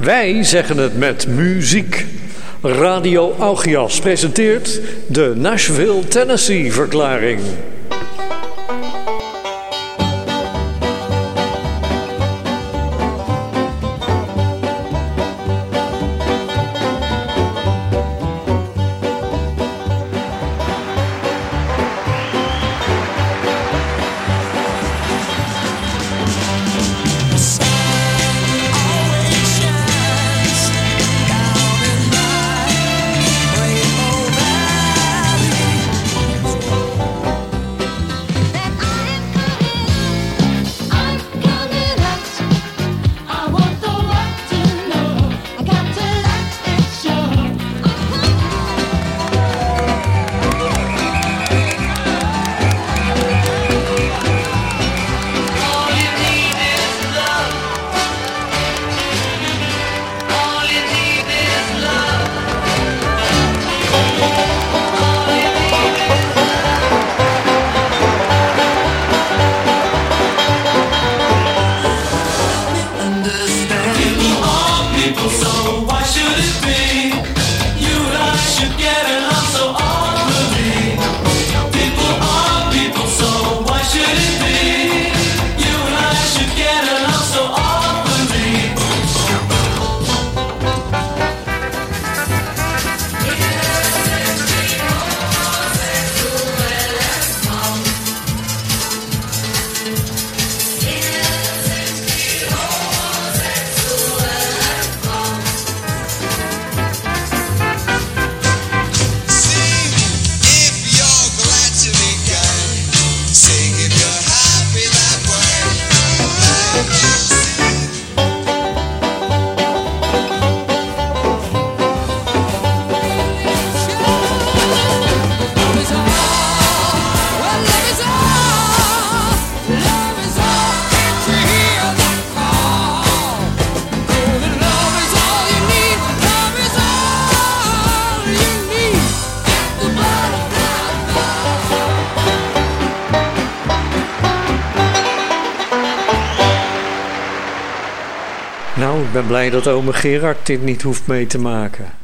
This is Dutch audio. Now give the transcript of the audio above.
Wij zeggen het met muziek. Radio Augias presenteert de Nashville Tennessee verklaring. Nou, ik ben blij dat ome Gerard dit niet hoeft mee te maken.